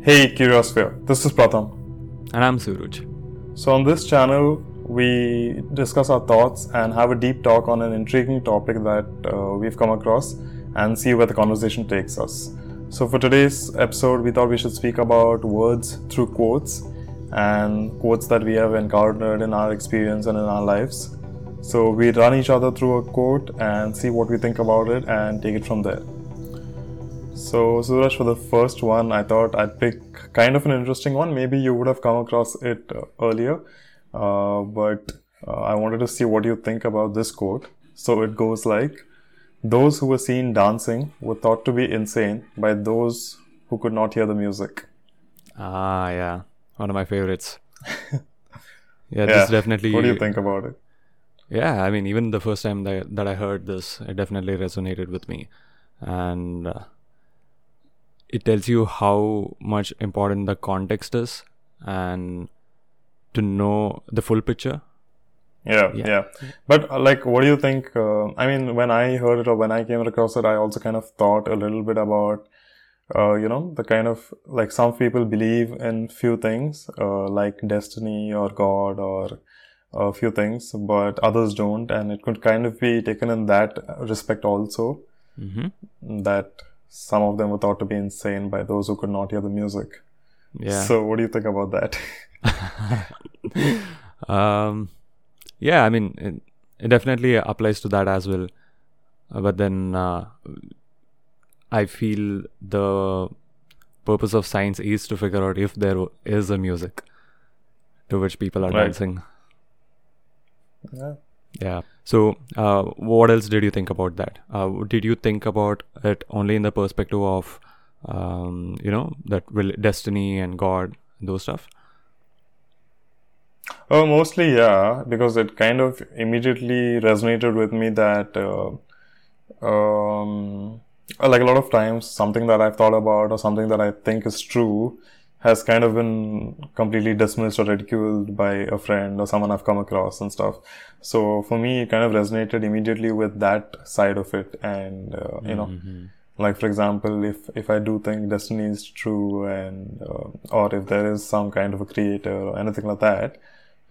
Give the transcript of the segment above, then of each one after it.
Hey Curiosphere, this is Pratham. And I'm Suraj. So, on this channel, we discuss our thoughts and have a deep talk on an intriguing topic that uh, we've come across and see where the conversation takes us. So, for today's episode, we thought we should speak about words through quotes and quotes that we have encountered in our experience and in our lives. So, we run each other through a quote and see what we think about it and take it from there. So, Suraj, for the first one, I thought I'd pick kind of an interesting one. Maybe you would have come across it uh, earlier, uh, but uh, I wanted to see what you think about this quote. So, it goes like Those who were seen dancing were thought to be insane by those who could not hear the music. Ah, yeah. One of my favorites. yeah, Yeah. this definitely. What do you think about it? Yeah, I mean, even the first time that, that I heard this, it definitely resonated with me. And uh, it tells you how much important the context is and to know the full picture. Yeah, Yeah. yeah. But uh, like, what do you think? Uh, I mean, when I heard it or when I came across it, I also kind of thought a little bit about, uh, you know, the kind of like some people believe in few things, uh, like destiny or God or a few things, but others don't, and it could kind of be taken in that respect also. Mm-hmm. That some of them were thought to be insane by those who could not hear the music. Yeah. So, what do you think about that? um, yeah, I mean, it, it definitely applies to that as well. Uh, but then uh, I feel the purpose of science is to figure out if there is a music to which people are Right. dancing. yeah. Yeah. So, uh, what else did you think about that? Uh, did you think about it only in the perspective of, um, you know, that destiny and God, those stuff? Oh, mostly, yeah, because it kind of immediately resonated with me that, uh, um, like a lot of times, something that I've thought about or something that I think is true has kind of been completely dismissed or ridiculed by a friend or someone I've come across and stuff. So for me, it kind of resonated immediately with that side of it, and uh, you know, Mm-hmm. like for example if if i do think destiny is true and uh, or if there is some kind of a creator or anything like that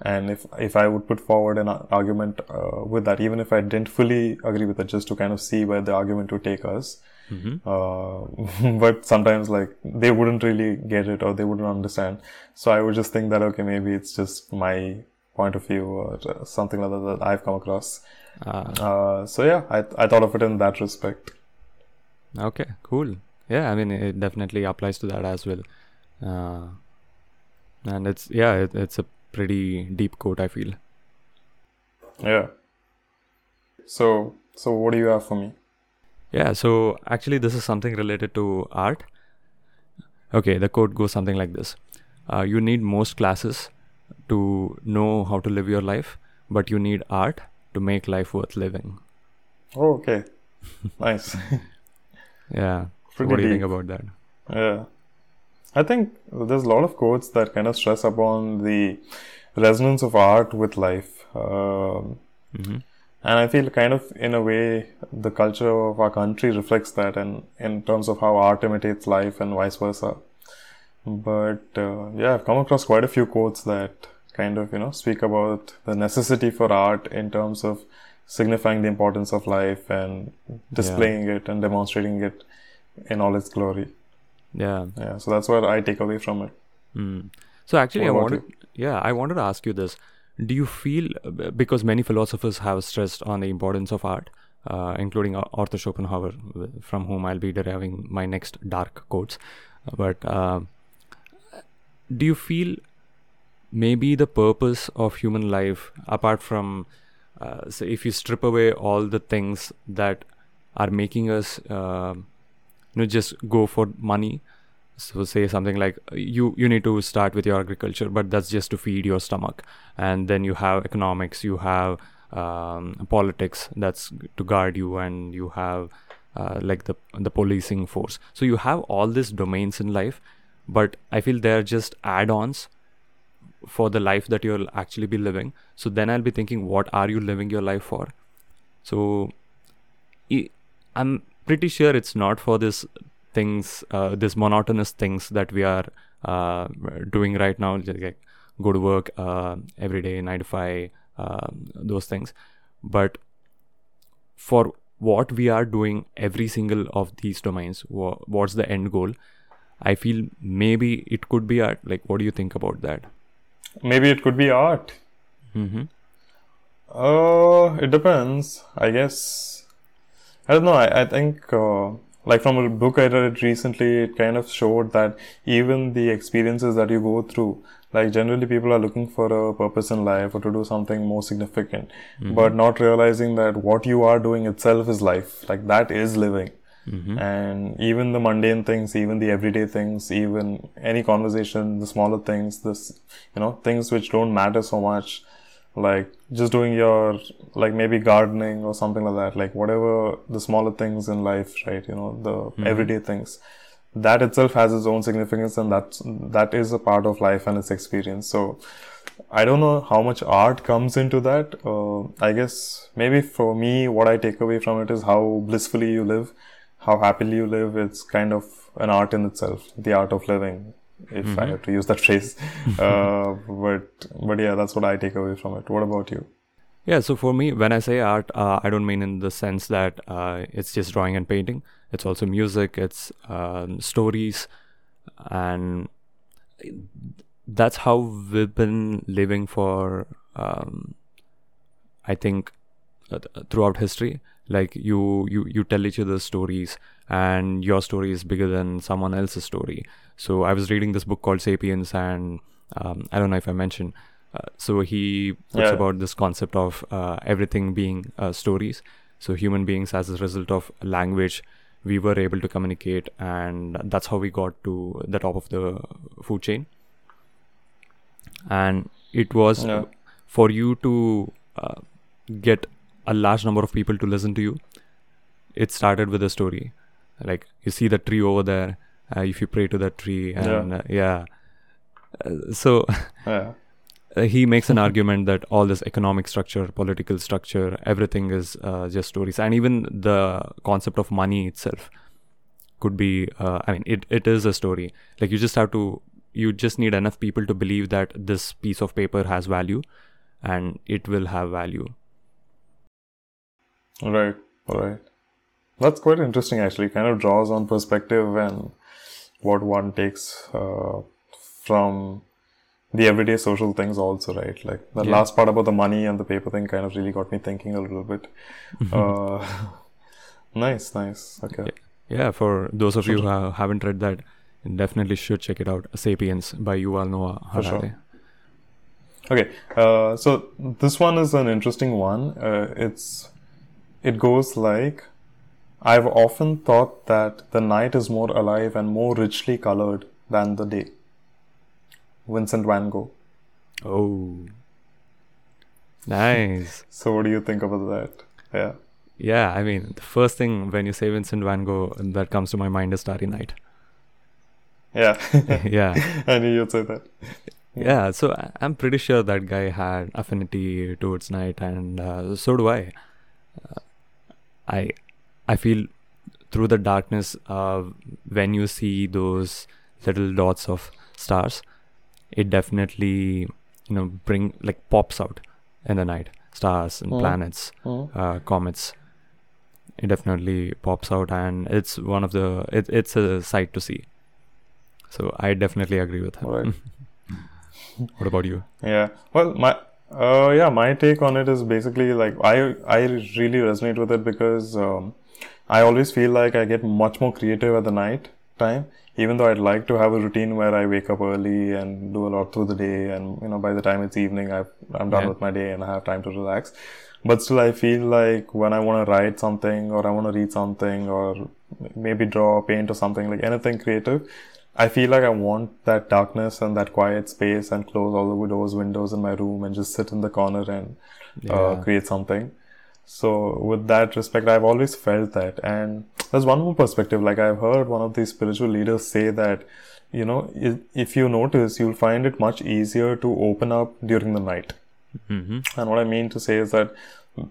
and if if i would put forward an argument uh, with that even if i didn't fully agree with it just to kind of see where the argument would take us Mm-hmm. uh, but sometimes like they wouldn't really get it or they wouldn't understand so i would just think that okay maybe it's just my point of view or uh, something like that that i've come across Uh, uh, so yeah I, I thought of it in that respect Okay, cool. Yeah, I mean, it definitely applies to that as well. Uh, and it's, yeah, it, it's a pretty deep quote, I feel. Yeah. So, so what do you have for me? Yeah, so actually, this is something related to art. Okay, the quote goes something like this uh, You need most classes to know how to live your life, but you need art to make life worth living. Oh, okay. nice. Yeah. Pretty what do you deep. think about that? yeah. I think there's a lot of quotes that kind of stress upon the resonance of art with life. Um, hmm and I feel kind of in a way the culture of our country reflects that and in terms of how art imitates life and vice versa. But uh, yeah, I've come across quite a few quotes that kind of, you know, speak about the necessity for art in terms of signifying the importance of life and displaying it and demonstrating it in all its glory. Yeah. Yeah, so that's what I take away from it. Mm. So actually, What I wanted, yeah, I wanted to ask you this: Do you feel because many philosophers have stressed on the importance of art, uh, including Arthur Schopenhauer, from whom I'll be deriving my next dark quotes, but uh, do you feel maybe the purpose of human life, apart from, uh, say, if you strip away all the things that are making us, uh, you know, just go for money so say something like uh, you you need to start with your agriculture but that's just to feed your stomach. And then you have economics you have um, politics that's to guard you and you have uh, like the the policing force. So you have all these domains in life but i feel they're just add-ons for the life that you'll actually be living. So then i'll be thinking what are you living your life for? So i'm pretty sure it's not for this things, uh, this monotonous things that we are uh, doing right now, like go to work uh, every day, nine to five, um, those things. But for what we are doing every single of these domains, wha- what's the end goal? I feel maybe it could be art. Like, what do you think about that? Maybe it could be art. Mm-hmm. Uh, it depends. I guess. I don't know. I, I think, uh, like from a book I read recently, it kind of showed that even the experiences that you go through, like generally people are looking for a purpose in life or to do something more significant, Mm-hmm. but not realizing that what you are doing itself is life. Like that is living. Mm-hmm. And even the mundane things, even the everyday things, even any conversation, the smaller things, this, you know, things which don't matter so much, like just doing your, like maybe gardening or something like that, like whatever the smaller things in life, right? You know, the everyday things. That itself has its own significance and that's, that is a part of life and its experience. So, I don't know how much art comes into that. Uh, I guess maybe for me, what I take away from it is how blissfully you live, how happily you live. It's kind of an art in itself, the art of living, if I have to use that phrase. uh, but but yeah, that's what I take away from it. What about you? Yeah, so for me, when I say art, uh, I don't mean in the sense that uh, it's just drawing and painting. It's also music, it's um, stories, and that's how we've been living for, um, I think, uh, throughout history. Like you, you, you tell each other stories, and your story is bigger than someone else's story. So I was reading this book called *Sapiens*, and um, I don't know if I mentioned. Uh, so he talks Yeah. about this concept of uh, everything being uh, stories. So human beings, as a result of language, we were able to communicate, and that's how we got to the top of the food chain. And it was Yeah. for you to uh, get a large number of people to listen to you. It started with a story, like you see the tree over there. Uh, if you pray to that tree, and uh, yeah, uh, so Yeah, uh, he makes an argument that all this economic structure, political structure, everything is uh, just stories, and even the concept of money itself could be. Uh, I mean, it, it is a story. Like you just have to, you just need enough people to believe that this piece of paper has value, and it will have value. right, right. That's quite interesting. Actually, kind of draws on perspective and what one takes uh, from the everyday social things also right like the Yeah. last part about the money and the paper thing kind of really got me thinking a little bit uh, nice nice okay Yeah, for those of you who haven't read that, definitely should check it out. *Sapiens* by Yuval Noah For sure. Harari. okay uh, so this one is an interesting one uh, it's it goes like i've often thought that the night is more alive and more richly colored than the day vincent van gogh Oh, nice. so what do you think about that yeah Yeah, I mean, the first thing when you say Vincent Van Gogh that comes to my mind is Starry Night. yeah yeah, i knew you'd say that yeah. So I'm pretty sure that guy had affinity towards night, and uh, so do I. Uh, I I feel through the darkness, uh, when you see those little dots of stars, it definitely you know bring like pops out in the night. Stars and Mm. planets, Hmm. uh, comets. It definitely pops out, and it's one of the it, it's a sight to see. So I definitely agree with him. Right. what about you? Yeah. Well, my uh, yeah, my take on it is basically like I I really resonate with it because um, I always feel like I get much more creative at the night time. Even though I'd like to have a routine where I wake up early and do a lot through the day, and you know by the time it's evening, I've, I'm done Yeah. with my day and I have time to relax. But still, I feel like when I want to write something or I want to read something or maybe draw, paint or something like anything creative, I feel like I want that darkness and that quiet space and close all the doors, windows in my room and just sit in the corner and uh, create something. So with that respect, I've always felt that. And there's one more perspective. Like I've heard one of these spiritual leaders say that, you know, if you notice, you'll find it much easier to open up during the night. hmm And what I mean to say is that,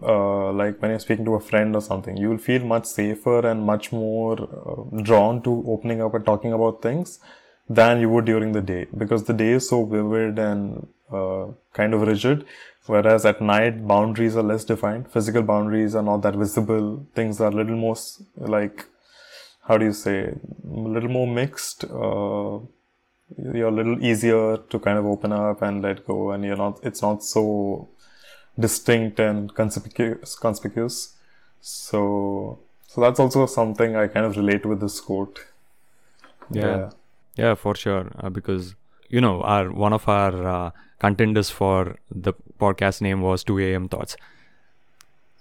uh, like when you're speaking to a friend or something, you will feel much safer and much more uh, drawn to opening up and talking about things than you would during the day because the day is so vivid and uh, kind of rigid. Whereas at night, boundaries are less defined. Physical boundaries are not that visible. Things are a little more like, how do you say, a little more mixed. Uh, you're a little easier to kind of open up and let go, and you're not. It's not so distinct and conspicuous. conspicuous. So, so that's also something I kind of relate with this quote. Yeah. yeah. Yeah, for sure. Uh, because you know, our one of our uh, contenders for the podcast name was 2 a.m. Thoughts.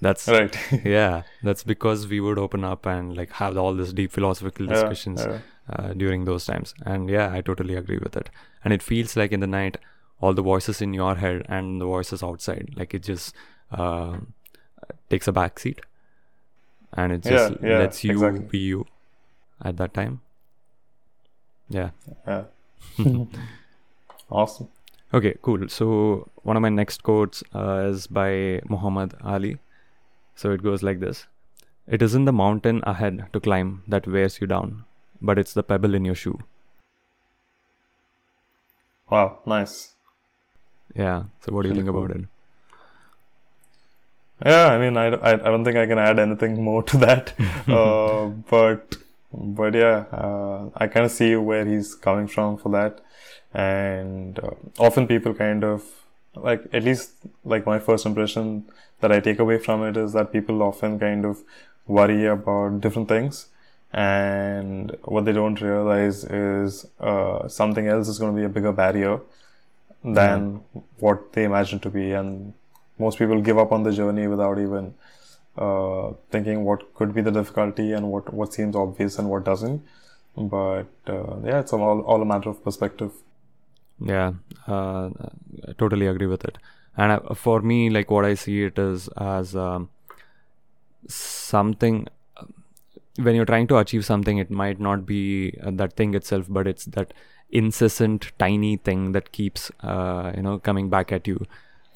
That's right. yeah, that's because we would open up and like have all this deep philosophical discussions yeah, yeah. Uh, during those times. And yeah, I totally agree with it. And it feels like in the night, all the voices in your head and the voices outside, like it just uh, takes a back seat, and it just yeah, lets you exactly. be you at that time. Yeah. Yeah. awesome. Okay, cool. So one of my next quotes uh, is by Muhammad Ali. So it goes like this: "It isn't the mountain ahead to climb that wears you down, but it's the pebble in your shoe." Wow, nice. Yeah. So what do you think about it? Yeah, I mean, I, I, I don't think I can add anything more to that. uh, but but yeah, uh, I kind of see where he's coming from for that. And uh, often people kind of like, at least like my first impression that I take away from it is that people often kind of worry about different things. And what they don't realize is uh, something else is going to be a bigger barrier than mm. what they imagine to be. And most people give up on the journey without even uh, thinking what could be the difficulty and what, what seems obvious and what doesn't. But uh, yeah, it's all, all a matter of perspective. Yeah, uh, I totally agree with it. And uh, for me, like what I see it is as um, something when you're trying to achieve something, it might not be uh, that thing itself, but it's that incessant tiny thing that keeps uh, you know coming back at you,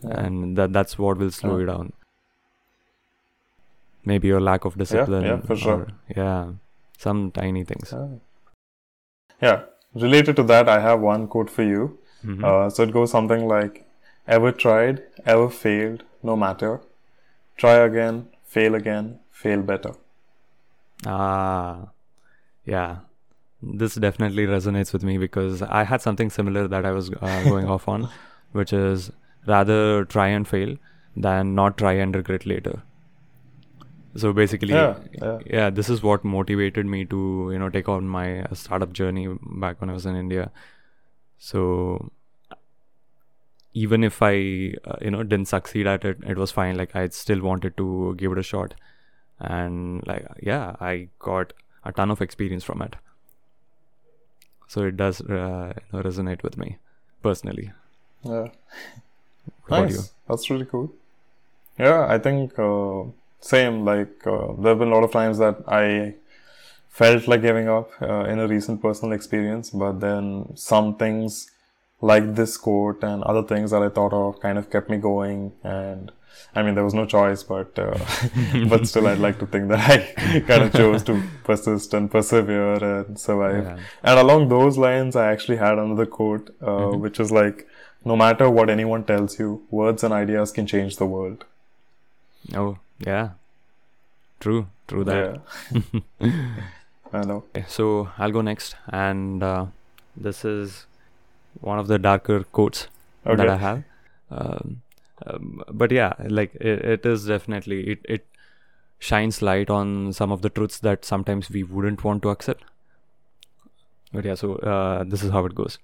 yeah. and that that's what will slow yeah. you down maybe your lack of discipline. Yeah, yeah for sure. Or, yeah, some tiny things. Yeah. Related to that, I have one quote for you. Mm-hmm. Uh, so it goes something like, "Ever tried, ever failed, no matter. Try again, fail again, fail better." Ah, yeah. This definitely resonates with me because I had something similar that I was uh, going off on, which is rather try and fail than not try and regret later so basically yeah, yeah, yeah. this is what motivated me to you know take on my uh, startup journey back when i was in india. So even if i uh, you know didn't succeed at it it was fine. Like i still wanted to give it a shot. And like yeah i got a ton of experience from it. So it does uh, resonate with me personally. Yeah. Nice. that's really cool. Yeah i think uh, same like uh, there have been a lot of times that i felt like giving up uh, in a recent personal experience but then some things like this quote and other things that i thought of kind of kept me going and i mean there was no choice but uh, but still i'd like to think that i kind of chose to persist and persevere and survive yeah. and along those lines i actually had another quote uh, mm-hmm. which is like no matter what anyone tells you words and ideas can change the world oh yeah. True. True that. Yeah. I know. So I'll go next, and uh, this is one of the darker quotes okay. that I have. Um, um, but yeah, like it, it is definitely it it shines light on some of the truths that sometimes we wouldn't want to accept. But yeah, so uh, this is how it goes.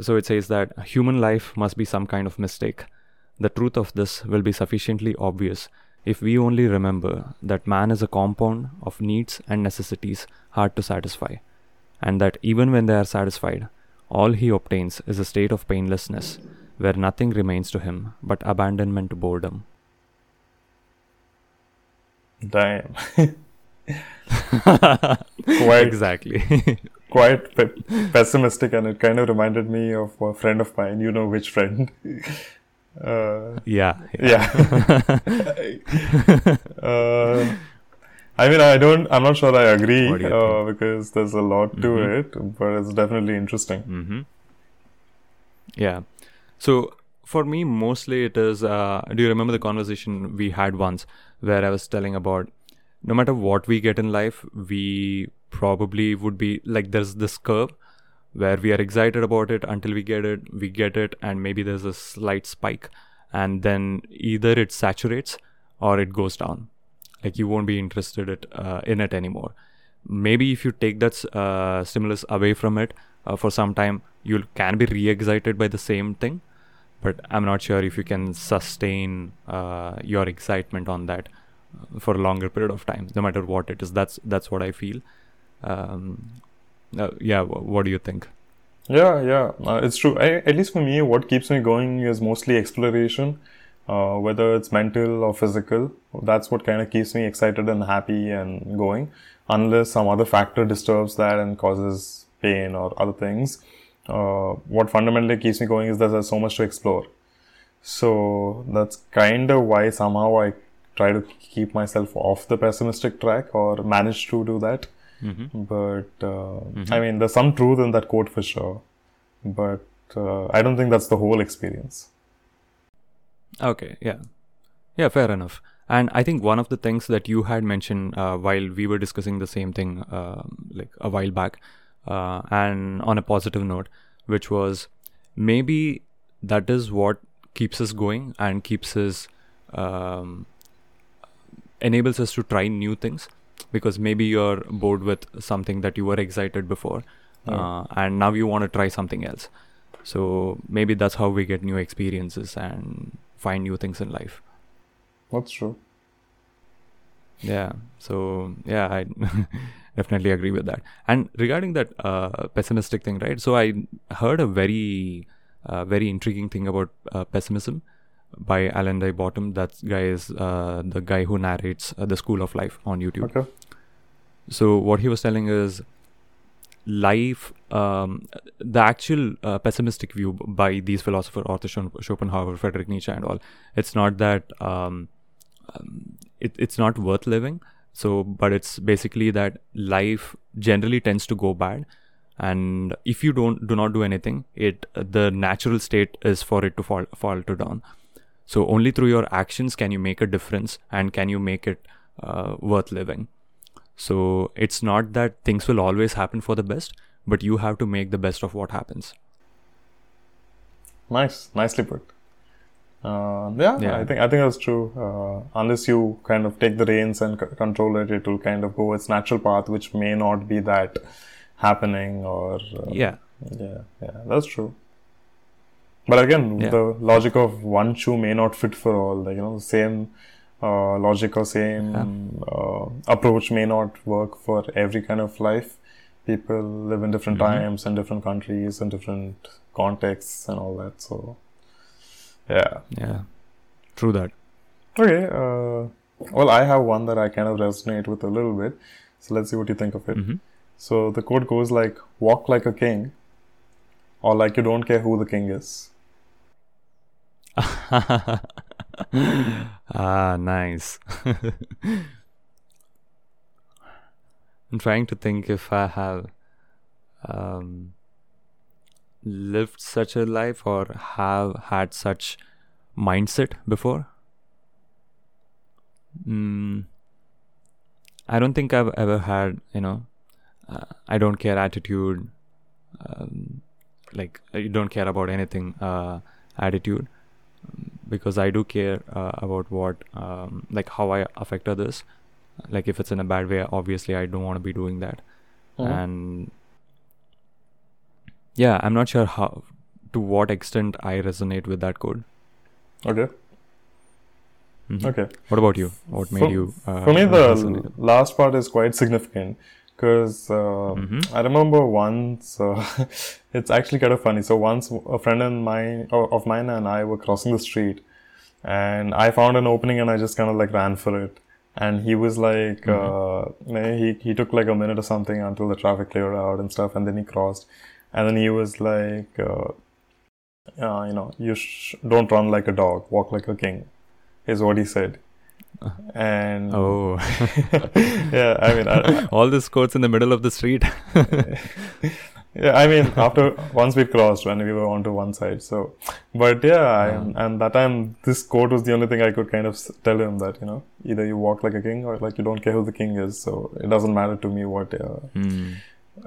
So it says that human life must be some kind of mistake the truth of this will be sufficiently obvious if we only remember that man is a compound of needs and necessities hard to satisfy, and that even when they are satisfied, all he obtains is a state of painlessness where nothing remains to him but abandonment to boredom. Damn. quite exactly. quite pe- pessimistic, and it kind of reminded me of a friend of mine. You know which friend? Uh, Yeah. yeah. uh, I mean, I don't. I'm not sure I agree What do you uh, because there's a lot to Mhm. it, but it's definitely interesting. Mm-hmm. Yeah. So for me, mostly it is. Uh, do you remember the conversation we had once where I was telling about no matter what we get in life, we probably would be like there's this curve where we are excited about it until we get it, we get it, and maybe there's a slight spike, and then either it saturates or it goes down. Like you won't be interested it, uh, in it anymore. Maybe if you take that uh, stimulus away from it uh, for some time, you can be re-excited by the same thing, but I'm not sure if you can sustain uh, your excitement on that uh, for a longer period of time, no matter what it is. That's that's what I feel. Um, uh, yeah, wh- what do you think? Yeah, yeah, uh, it's true. I, at least for me, what keeps me going is mostly exploration, uh, whether it's mental or physical. That's what kind of keeps me excited and happy and going, unless some other factor disturbs that and causes pain or other things. Uh, what fundamentally keeps me going is that there's so much to explore. So that's kind of why somehow I try to keep myself off the pessimistic track or manage to do that. Mm-hmm. But uh, I mean, there's some truth in that quote for sure. But uh, I don't think that's the whole experience. Okay, yeah. Yeah, fair enough. And I think one of the things that you had mentioned uh, while we were discussing the same thing, uh, like a while back, uh, and on a positive note, which was maybe that is what keeps us going and keeps us, um, enables us to try new things because maybe you're bored with something that you were excited before uh, and now you want to try something else. So maybe that's how we get new experiences and find new things in life. That's true. Yeah. So yeah, I definitely agree with that. And regarding that uh, pessimistic thing, right? So I heard a very, uh, very intriguing thing about uh, pessimism by Alain de Botton. That guy is uh, the guy who narrates uh, the School of Life on YouTube. Okay. So what he was telling is life um, the actual uh, pessimistic view by these philosophers arthur schopenhauer friedrich nietzsche and all it's not that um, um, it, it's not worth living. So but it's basically that life generally tends to go bad. And if you don't do not do anything it the natural state is for it to fall fall to down. So only through your actions can you make a difference and can you make it uh, worth living so it's not that things will always happen for the best, but you have to make the best of what happens. Nice. Nicely put. Uh, yeah, Yeah. I think I think that's true. Uh, unless you kind of take the reins and c- control it, it will kind of go its natural path, which may not be that happening. Or uh, Yeah. yeah, yeah, that's true. But again, Yeah. the logic of one shoe may not fit for all. Like, you know, the same uh, logic or same uh, approach may not work for every kind of life. People live in different Mhm. times and different countries and different contexts and all that. So, yeah. Yeah. True that. Okay. Uh, well, I have one that I kind of resonate with a little bit. So let's see what you think of it. hmm So the quote goes like, "Walk like a king, or like you don't care who the king is." ah, nice. I'm trying to think if I have um, lived such a life or have had such mindset before. Mm, I don't think I've ever had, you know, uh, I don't care attitude, um, like you don't care about anything uh, attitude because I do care uh, about what, um, like how I affect others. Like if it's in a bad way, obviously I don't want to be doing that. Mhm. And yeah, I'm not sure how, to what extent I resonate with that code. Okay. Mhm. Okay. What about you? What made For- you? Uh, For me, the resonate? last part is quite significant because uh, Mhm. I remember once. Uh, it's actually kind of funny. So once a friend and mine of mine and I were crossing the street, and I found an opening and I just kind of like ran for it. And he was like, uh, he he took like a minute or something until the traffic cleared out and stuff, and then he crossed, and then he was like, uh, uh, you know, you sh- don't run like a dog, walk like a king, is what he said. And Oh, yeah, I mean, I, all these quotes in the middle of the street. yeah, I mean, after once we crossed when we were onto one side. So, but yeah, I, and that time this quote was the only thing I could kind of tell him that you know either you walk like a king or like you don't care who the king is. So it doesn't matter to me what uh, Hmm.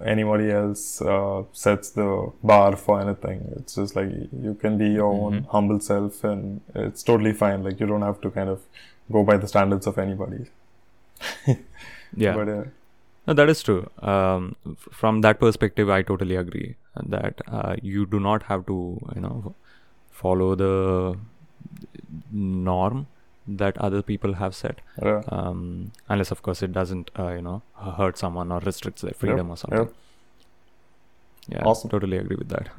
anybody else uh, sets the bar for anything. It's just like you can be your own Mhm. humble self, and it's totally fine. Like you don't have to kind of go by the standards of anybody. Yeah. But uh, No, that is true. Um, f- from that perspective, I totally agree that uh, you do not have to, you know, follow the norm that other people have set, yeah, um, unless, of course, it doesn't, uh, you know, hurt someone or restricts their freedom or something. Yeah, Awesome. totally agree with that.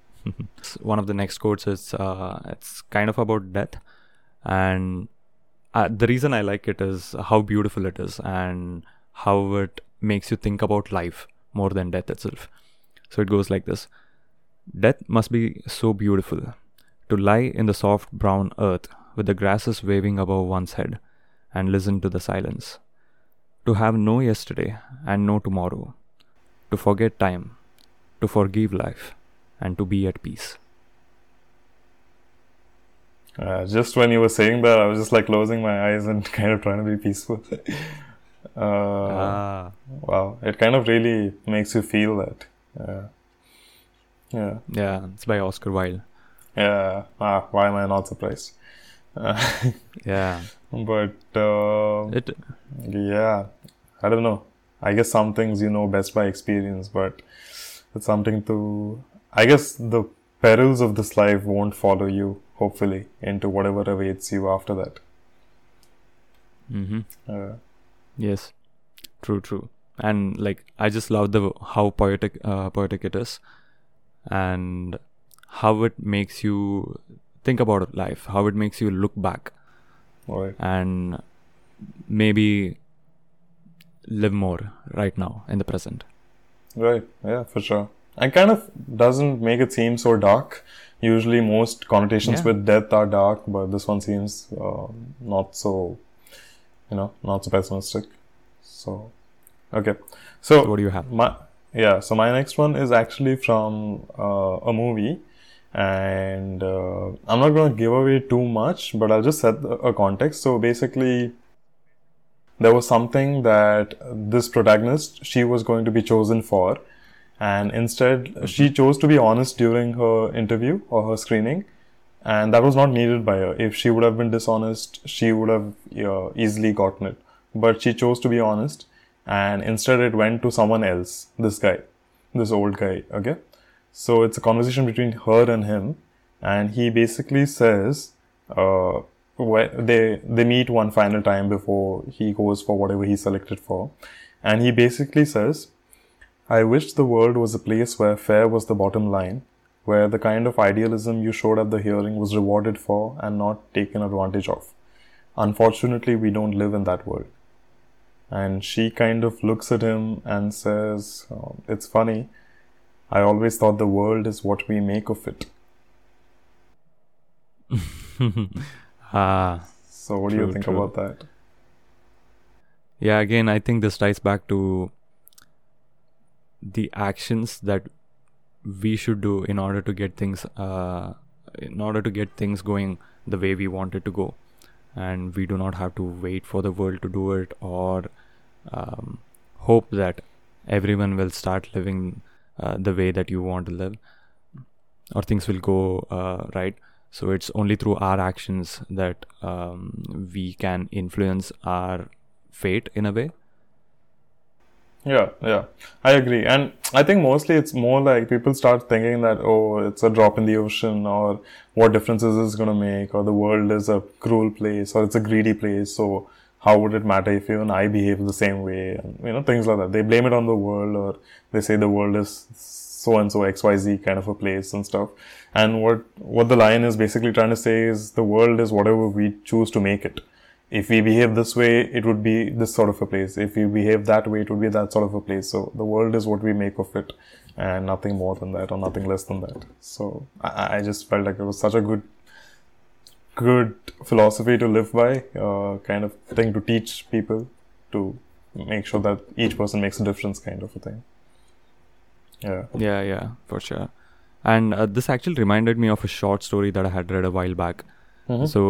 One of the next quotes is uh, it's kind of about death, and uh, the reason I like it is how beautiful it is and how it makes you think about life more than death itself. So it goes like this: Death must be so beautiful to lie in the soft brown earth with the grasses waving above one's head and listen to the silence. To have no yesterday and no tomorrow. To forget time to forgive life and to be at peace. Uh, just when you were saying that, I was just like closing my eyes and kind of trying to be peaceful. uh, ah, Wow, it kind of really makes you feel that. Yeah. Yeah. yeah, it's by Oscar Wilde. Yeah. Ah, why am I not surprised? Yeah, but uh, it. yeah, I don't know. I guess some things you know best by experience, but it's something to. I guess the perils of this life won't follow you, hopefully, into whatever awaits you after that. Mm-hmm. Uh, Yes, true, true. And like, I just love the how poetic, uh, poetic it is, and how it makes you think about life, how it makes you look back right. and maybe live more right now in the present. Right, yeah, for sure. And kind of doesn't make it seem so dark. Usually, most connotations Yeah. with death are dark, but this one seems uh, not so, you know, not so pessimistic. So, okay. So, So, what do you have? my yeah, so my next one is actually from uh, a movie, and uh, I'm not going to give away too much, but I'll just set a context. So basically, there was something that this protagonist she was going to be chosen for, and instead she chose to be honest during her interview or her screening, and that was not needed by her. If she would have been dishonest, she would have easily gotten it. But she chose to be honest, and instead it went to someone else. This guy, this old guy. Okay, so it's a conversation between her and him, and he basically says, uh, they they meet one final time before he goes for whatever he's selected for, and he basically says, "I wish the world was a place where fair was the bottom line." Where the kind of idealism you showed at the hearing was rewarded for and not taken advantage of. Unfortunately, we don't live in that world. And she kind of looks at him and says, oh, It's funny. I always thought the world is what we make of it. ah, So, what do you think true. about that? yeah. Again, I think this ties back to the actions that we should do in order to get things, uh, in order to get things going the way we want it to go, and we do not have to wait for the world to do it or um, hope that everyone will start living uh, the way that you want to live, or things will go uh, right. So it's only through our actions that um, we can influence our fate in a way. Yeah, yeah, I agree. And I think mostly it's more like people start thinking that, oh, it's a drop in the ocean, or what difference is this going to make, or the world is a cruel place, or it's a greedy place. So, how would it matter if even I behave the same way? And, you know, things like that. They blame it on the world, or they say the world is so and so XYZ kind of a place and stuff. And what, what the lion is basically trying to say is the world is whatever we choose to make it. If we behave this way, it would be this sort of a place. If we behave that way, it would be that sort of a place. So the world is what we make of it, and nothing more than that, or nothing less than that. So I, I just felt like it was such a good, good philosophy to live by, uh, kind of thing to teach people to make sure that each person makes a difference, kind of a thing. Yeah. Yeah, yeah, for sure. And uh, this actually reminded me of a short story that I had read a while back. Mhm. So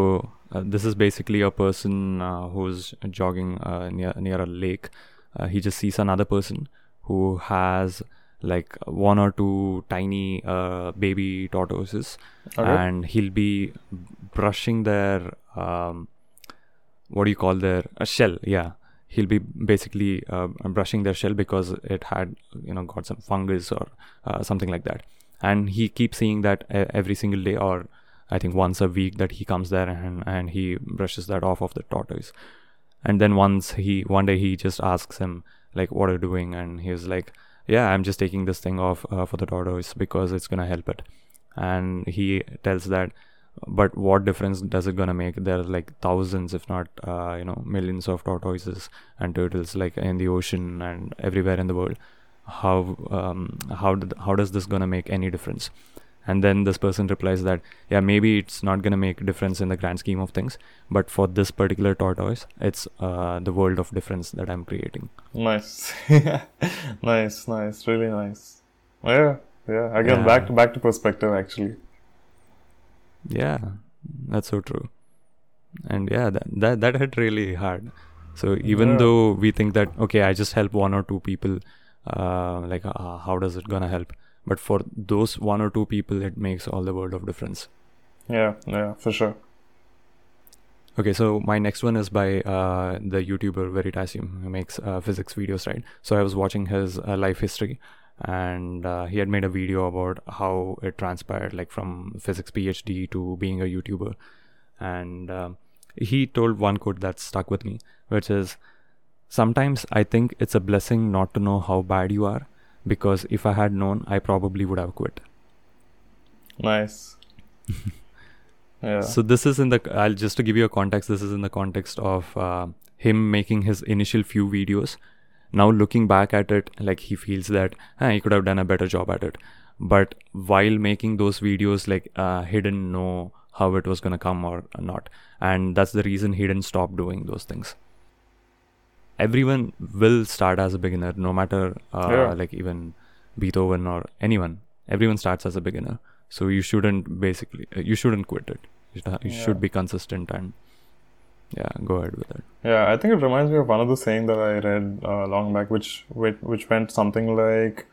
uh, this is basically a person uh, who's jogging uh, near near a lake. Uh, he just sees another person who has like one or two tiny uh, baby tortoises, and he'll be brushing their um, what do you call their a shell? Yeah, he'll be basically uh, brushing their shell because it had you know got some fungus or uh, something like that, and he keeps seeing that every single day or I think once a week that he comes there and and he brushes that off of the tortoise, and then once he one day he just asks him like what are you doing? And he's like yeah i'm just taking this thing off uh, for the tortoise because it's gonna help it. And he tells that but what difference does it gonna make? There are like thousands if not uh, you know millions of tortoises and turtles like in the ocean and everywhere in the world. How um, how did, how does this gonna make any difference and then this person replies that yeah maybe it's not gonna make a difference in the grand scheme of things but for this particular tortoise it's uh, the world of difference that i'm creating Nice. nice, nice, really nice. Yeah, yeah. Again, Yeah. back to back to perspective actually. yeah that's so true and yeah that that, that hit really hard so even Yeah. though we think that okay i just help one or two people uh, like uh, how does it gonna help but for those one or two people it makes all the world of difference Yeah, yeah, for sure. Okay, so my next one is by uh, the YouTuber Veritasium, who makes uh, physics videos, right? So I was watching his uh, life history, and uh, he had made a video about how it transpired, like from physics PhD to being a YouTuber, and um, he told one quote that stuck with me, which is, "Sometimes I think it's a blessing not to know how bad you are, because if I had known, I probably would have quit." Nice. yeah. So this is in the. I'll just to give you a context. This is in the context of uh, him making his initial few videos. Now looking back at it, like he feels that "Ah, he could have done a better job at it. But while making those videos, like uh, he didn't know how it was gonna come or not, and that's the reason he didn't stop doing those things. Everyone will start as a beginner, no matter uh, Yeah. like even Beethoven or anyone. Everyone starts as a beginner, so you shouldn't basically uh, you shouldn't quit it. You, sh- you Yeah. should be consistent and yeah, go ahead with it. Yeah, I think it reminds me of another saying that I read uh, long back, which which, which went something like,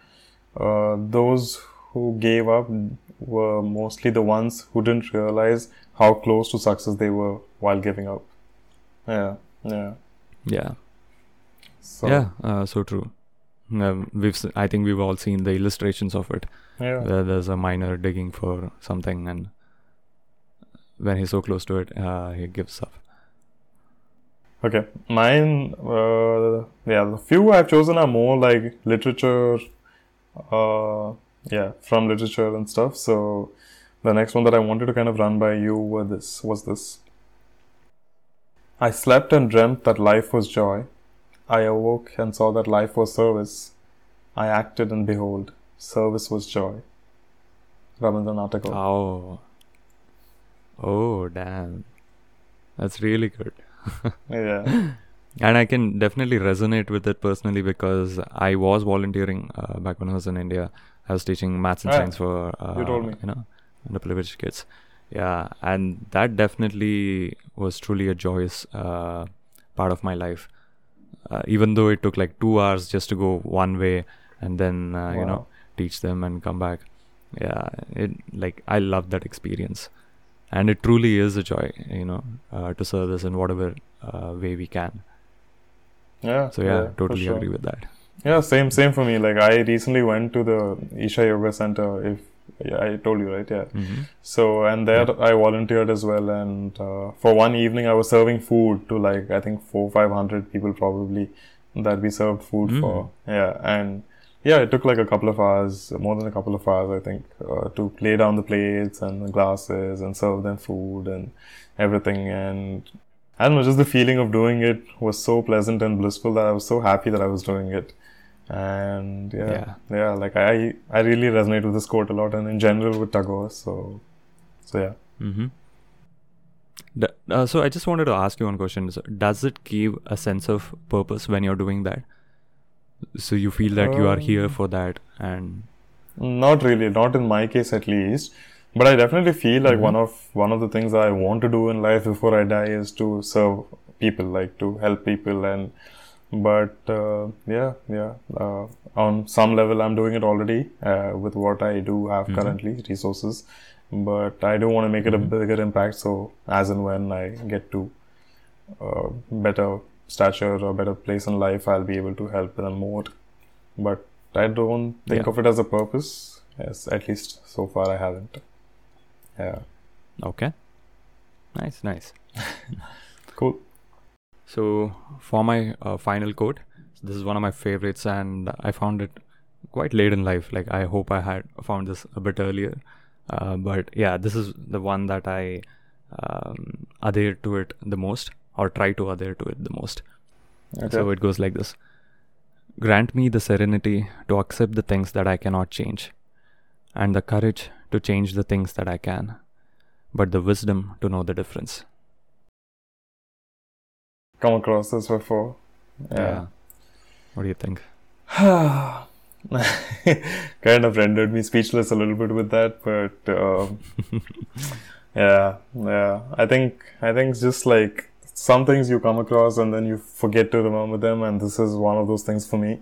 uh, "Those who gave up were mostly the ones who didn't realize how close to success they were while giving up." Yeah, yeah. Yeah, So, yeah, uh, so true. Um, we've I think we've all seen the illustrations of it. yeah. There's a miner digging for something, and when he's so close to it, uh, he gives up. Okay, mine. Uh, yeah, the few I've chosen are more like literature. Uh, yeah, from literature and stuff. So, the next one that I wanted to kind of run by you were this was this. I slept and dreamt that life was joy. I awoke and saw that life was service. I acted and behold, service was joy. Rabindranath Tagore. Oh, oh, damn, that's really good. Yeah. and I can definitely resonate with it personally because I was volunteering uh, back when I was in India. I was teaching maths and Ah, science for uh, you told me. you know underprivileged kids. Yeah, and that definitely was truly a joyous uh, part of my life. Uh, even though it took like two hours just to go one way and then uh, you know teach them and come back. Yeah, it like I love that experience, and it truly is a joy, you know, uh, to serve this in whatever uh, way we can. Yeah. So yeah, for totally sure. agree with that. Yeah, same same for me. Like I recently went to the Isha Yoga Center. If yeah, I told you right, yeah. hmm So and there I volunteered as well, and uh, for one evening I was serving food to like I think four five hundred people probably that we served food Mm. for. Yeah, and yeah, it took like a couple of hours, more than a couple of hours I think, uh, to lay down the plates and the glasses and serve them food and everything. And I don't know, just the feeling of doing it was so pleasant and blissful that I was so happy that I was doing it. And yeah, yeah, yeah like I I really resonate with this quote a lot, and in general with Tagore. So, so yeah. Mm-hmm. Uh, so I just wanted to ask you one question: Does it give a sense of purpose when you're doing that? So you feel that um, you are here um, for that, and not really, not in my case at least. But I definitely feel like mm-hmm. one of one of the things that I want to do in life before I die is to serve people, like to help people, and but uh, yeah, yeah. Uh, on some level, I'm doing it already uh, with what I do have mm-hmm. currently, resources. But I do want to make it a mm-hmm. bigger impact. So as and when I get to uh, better stature or better place in life, I'll be able to help them more. But I don't think yeah. of it as a purpose. Yes, at least so far I haven't. Yeah. Okay. Nice, nice. cool. So for my uh, final quote, this is one of my favorites, and I found it quite late in life. Like I hope I had found this a bit earlier, uh, but yeah, this is the one that I um, adhere to it the most, or try to adhere to it the most. Okay. So it goes like this Grant me the serenity to accept the things that I cannot change, and the courage to change the things that I can, but the wisdom to know the difference. Come across this before. Yeah. yeah. What do you think? kind of rendered me speechless a little bit with that, but um, yeah, yeah. I think I think it's just like some things you come across and then you forget to remember them and this is one of those things for me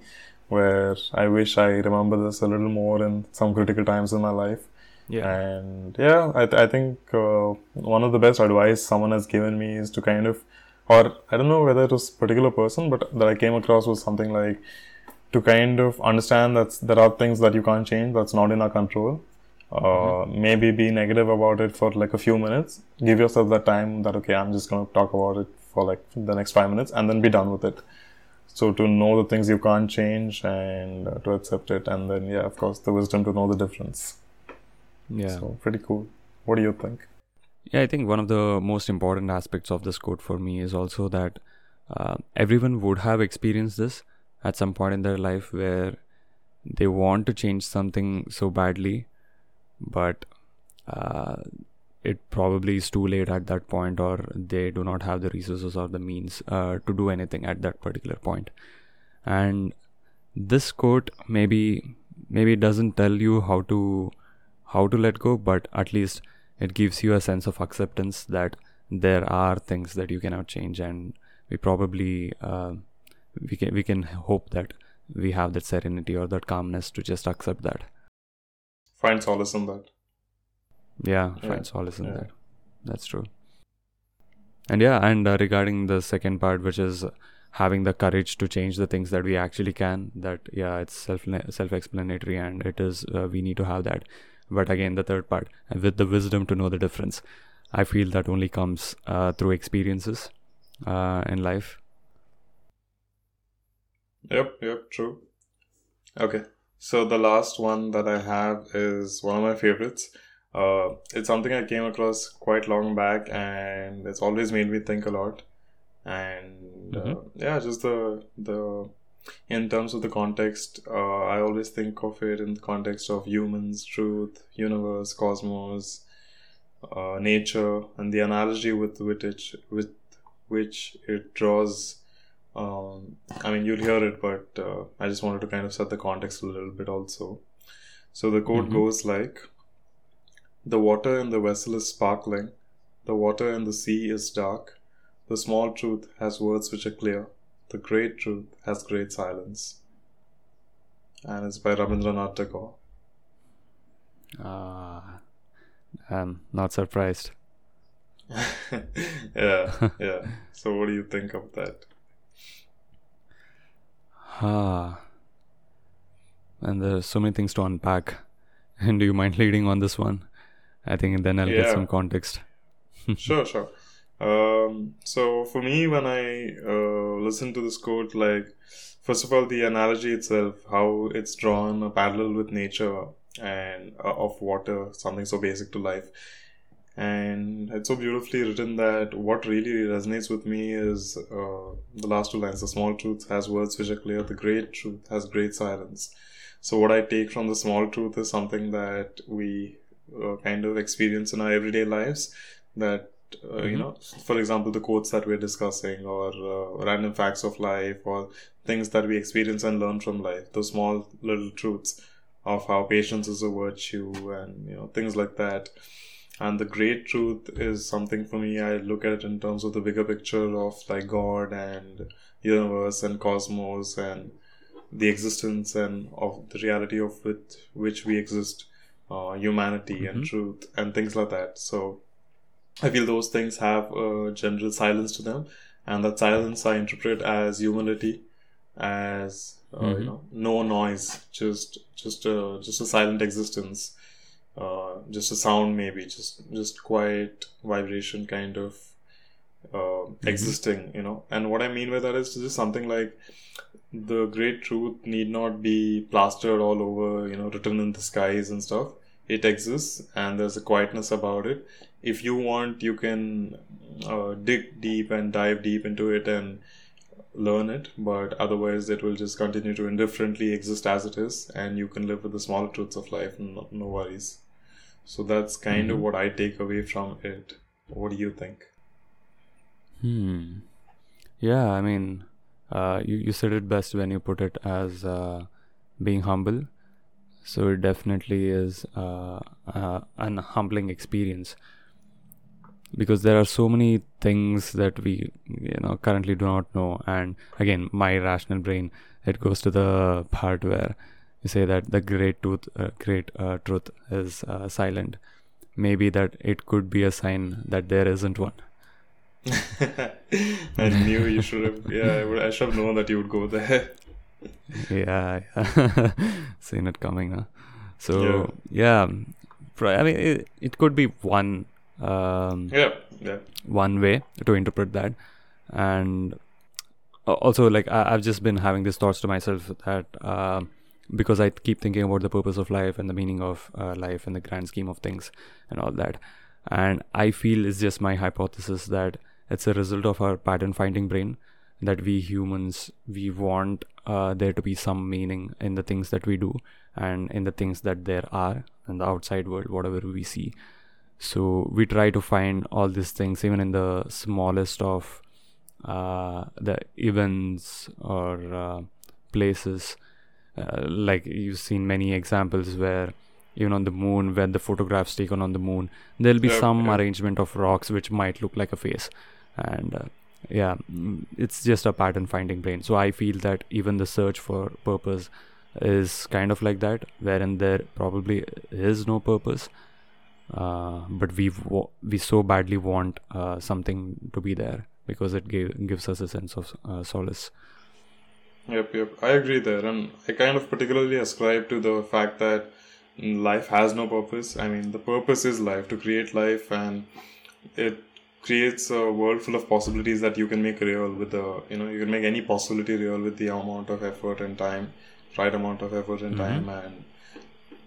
where i wish i remember this a little more in some critical times in my life yeah and yeah i, th- I think uh, one of the best advice someone has given me is to kind of or i don't know whether it was a particular person but that i came across was something like to kind of understand that there are things that you can't change that's not in our control uh, mm-hmm. maybe be negative about it for like a few minutes give yourself that time that okay i'm just going to talk about it for like the next five minutes and then be done with it. So to know the things you can't change and uh, to accept it and then yeah of course the wisdom to know the difference. Yeah. So pretty cool. What do you think yeah i think one of the most important aspects of this quote for me is also that uh, everyone would have experienced this at some point in their life where they want to change something so badly but uh, it probably is too late at that point or they do not have the resources or the means uh, to do anything at that particular point. and this quote maybe maybe doesn't tell you how to how to let go but at least it gives you a sense of acceptance that there are things that you cannot change and we probably uh, we can we can hope that we have that serenity or that calmness to just accept that find solace in that. Yeah, find yeah. solace in yeah. that. That's true. And yeah, and uh, regarding the second part, which is having the courage to change the things that we actually can, that yeah, it's self self explanatory, and it is uh, we need to have that. But again, the third part, with the wisdom to know the difference, I feel that only comes uh, through experiences uh, in life. Yep, yep, true. Okay. So the last one that I have is one of my favorites. Uh, it's something I came across quite long back, and it's always made me think a lot. And uh, mm-hmm. yeah, just the the in terms of the context, uh, I always think of it in the context of humans, truth, universe, cosmos, uh, nature, and the analogy with which with which it draws um, I mean, you'll hear it, but uh, I just wanted to kind of set the context a little bit also. So the quote mm-hmm. goes like The water in the vessel is sparkling, the water in the sea is dark. The small truth has words which are clear, the great truth has great silence. And it's by Rabindranath Tagore. Ah, uh, I'm not surprised. yeah, yeah. So, what do you think of that? Ah. And there's so many things to unpack. And do you mind leading on this one? I think then I'll yeah. get some context. sure, sure. Um, so for me, when I uh, listen to this quote, like first of all, the analogy itself, how it's drawn a parallel with nature and uh, of water, something so basic to life, and it's so beautifully written that what really resonates with me is uh, the last two lines the small truth has words which are clear the great truth has great silence. So what i take from the small truth is something that we uh, kind of experience in our everyday lives that uh, mm-hmm. you know for example the quotes that we're discussing or uh, random facts of life or things that we experience and learn from life those small little truths of how patience is a virtue and you know things like that and the great truth is something for me i look at it in terms of the bigger picture of like god and universe and cosmos and the existence and of the reality of with which we exist uh, humanity mm-hmm. and truth and things like that so i feel those things have a general silence to them and that silence i interpret as humility as uh, mm-hmm. you know no noise just just a just a silent existence uh, just a sound maybe just just quiet vibration kind of uh, mm-hmm. existing you know and what i mean by that is just something like the great truth need not be plastered all over you know written in the skies and stuff it exists and there's a quietness about it if you want you can uh, dig deep and dive deep into it and learn it but otherwise it will just continue to indifferently exist as it is and you can live with the small truths of life no, no worries so that's kind mm-hmm. of what I take away from it. What do you think? Hmm. Yeah, I mean, uh, you you said it best when you put it as uh, being humble. So it definitely is uh, uh an humbling experience because there are so many things that we you know currently do not know. And again, my rational brain it goes to the part where you say that the great truth, uh, great uh, truth is uh, silent. Maybe that it could be a sign that there isn't one. I knew you should have. Yeah, I, should have known that you would go there. yeah, yeah. seen it coming. Huh? So yeah, yeah I mean, it, it could be one. Um, yeah, yeah. One way to interpret that, and also like I, have just been having these thoughts to myself that. Uh, because I keep thinking about the purpose of life and the meaning of uh, life and the grand scheme of things and all that. And I feel it's just my hypothesis that it's a result of our pattern finding brain that we humans we want uh, there to be some meaning in the things that we do and in the things that there are in the outside world whatever we see. So we try to find all these things even in the smallest of uh, the events or uh, places. Uh, like you've seen many examples where even on the moon when the photographs taken on the moon there'll be some arrangement of rocks which might look like a face. And uh, yeah mm, it's just a pattern finding brain so i feel that even the search for purpose is kind of like that wherein there probably is no purpose uh, but we we so badly want uh, something to be there because it gave, gives us a sense of uh, solace Yep, yep. I agree there. And I kind of particularly ascribe to the fact that life has no purpose. I mean, the purpose is life, to create life, and it creates a world full of possibilities that you can make real with the, you know, you can make any possibility real with the amount of effort and time, right amount of effort and mm-hmm. time. And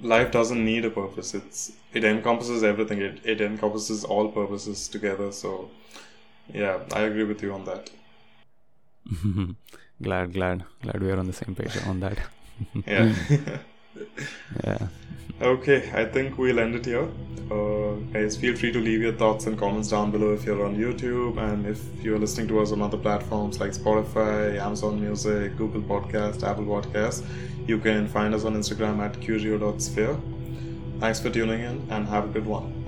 life doesn't need a purpose. It's, it encompasses everything. It, it encompasses all purposes together. So, yeah, I agree with you on that. glad glad glad we are on the same page on that yeah yeah okay i think we'll end it here. Uh, guys feel free to leave your thoughts and comments down below if you're on youtube and if you're listening to us on other platforms like spotify amazon music google podcast apple podcast you can find us on instagram at curio.sphere thanks for tuning in and have a good one